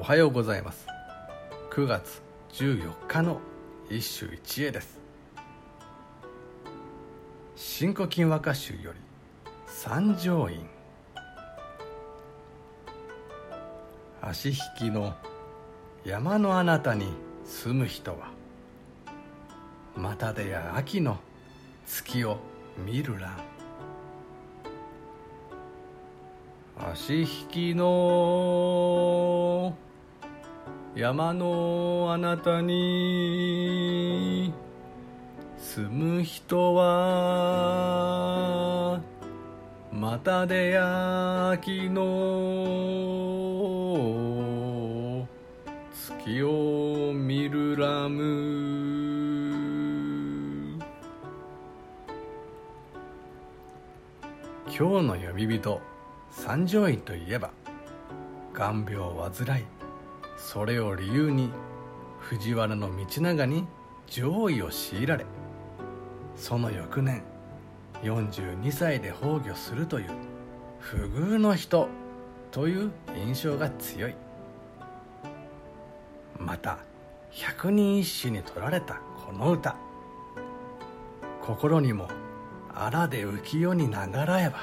おはようございます。9月14日の一首一会です。新古今和歌集より三条院。足引きの山のあなたに住む人はまたでや秋の月を見るらん足引きの山のあなたに住む人はまたでや秋の月を見るらむ今日の呼び人三条院といえば眼病を患いそれを理由に藤原道長に上位を強いられその翌年42歳で崩御するという不遇の人という印象が強い。また百人一首に取られたこの歌。心にも荒で浮世に流らえば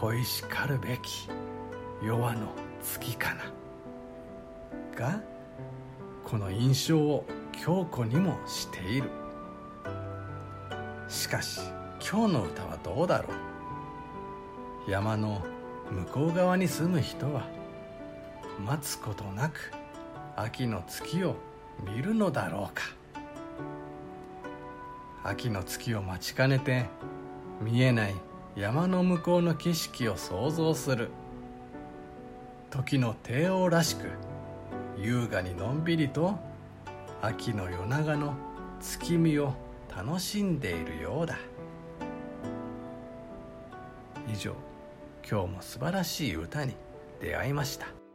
恋しかるべき弱の月かな。がこの印象を強固にもしている。しかし今日の歌はどうだろう。山の向こう側に住む人は待つことなく秋の月を見るのだろうか。秋の月を待ちかねて見えない山の向こうの景色を想像する。時の帝王らしく優雅にのんびりと秋の夜長の月見を楽しんでいるようだ。以上今日も素晴らしい歌に出会いました。